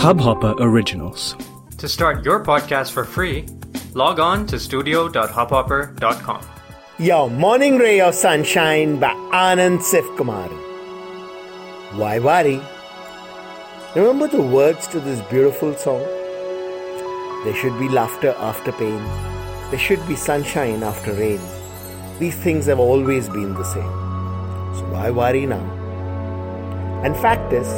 Hubhopper Originals. To start your podcast for free, log on to studio.hubhopper.com. Your morning ray of sunshine by Anand Sivkumar. Why worry? Remember the words to this beautiful song? There should be laughter after pain. There should be sunshine after rain. These things have always been the same. So why worry now? And fact is,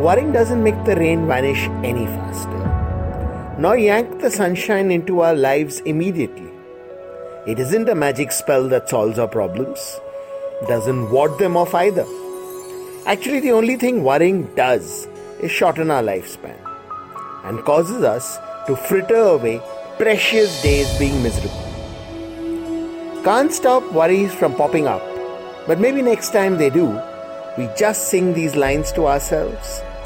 worrying doesn't make the rain vanish any faster, nor yank the sunshine into our lives immediately. It isn't a magic spell that solves our problems, doesn't ward them off either. Actually, the only thing worrying does is shorten our lifespan and causes us to fritter away precious days being miserable. Can't stop worries from popping up, but maybe next time they do, we just sing these lines to ourselves